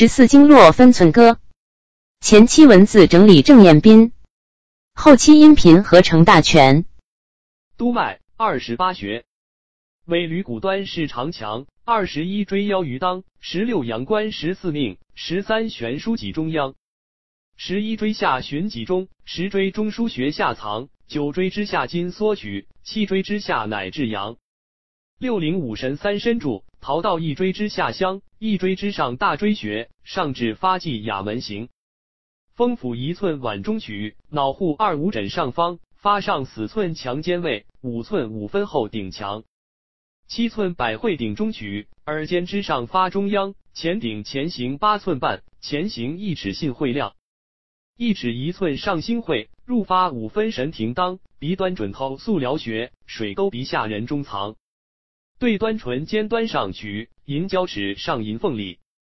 十四经络分寸歌，前期文字整理郑彦斌，后期音频合成大全。督脉二十八穴，尾闾骨端是长强，二十一椎腰于当，十六阳关十四命，十三悬枢脊中央，十一椎下循脊中，十椎中枢穴下藏，九椎之下筋缩取，七椎之下乃至阳。六灵五神三身柱，逃到一椎之下乡，一椎之上大椎穴，上至发际哑门形。风府一寸脘中取，脑户二五枕上方，发上死寸强肩位，五寸五分后顶墙。七寸百会顶中取，耳尖之上发中央，前顶前行八寸半，前行一尺信会亮。一尺一寸上心会，入发五分神庭当，鼻端准头素髎穴，水沟鼻下人中藏。对端唇尖端上取，银交齿上银凤里。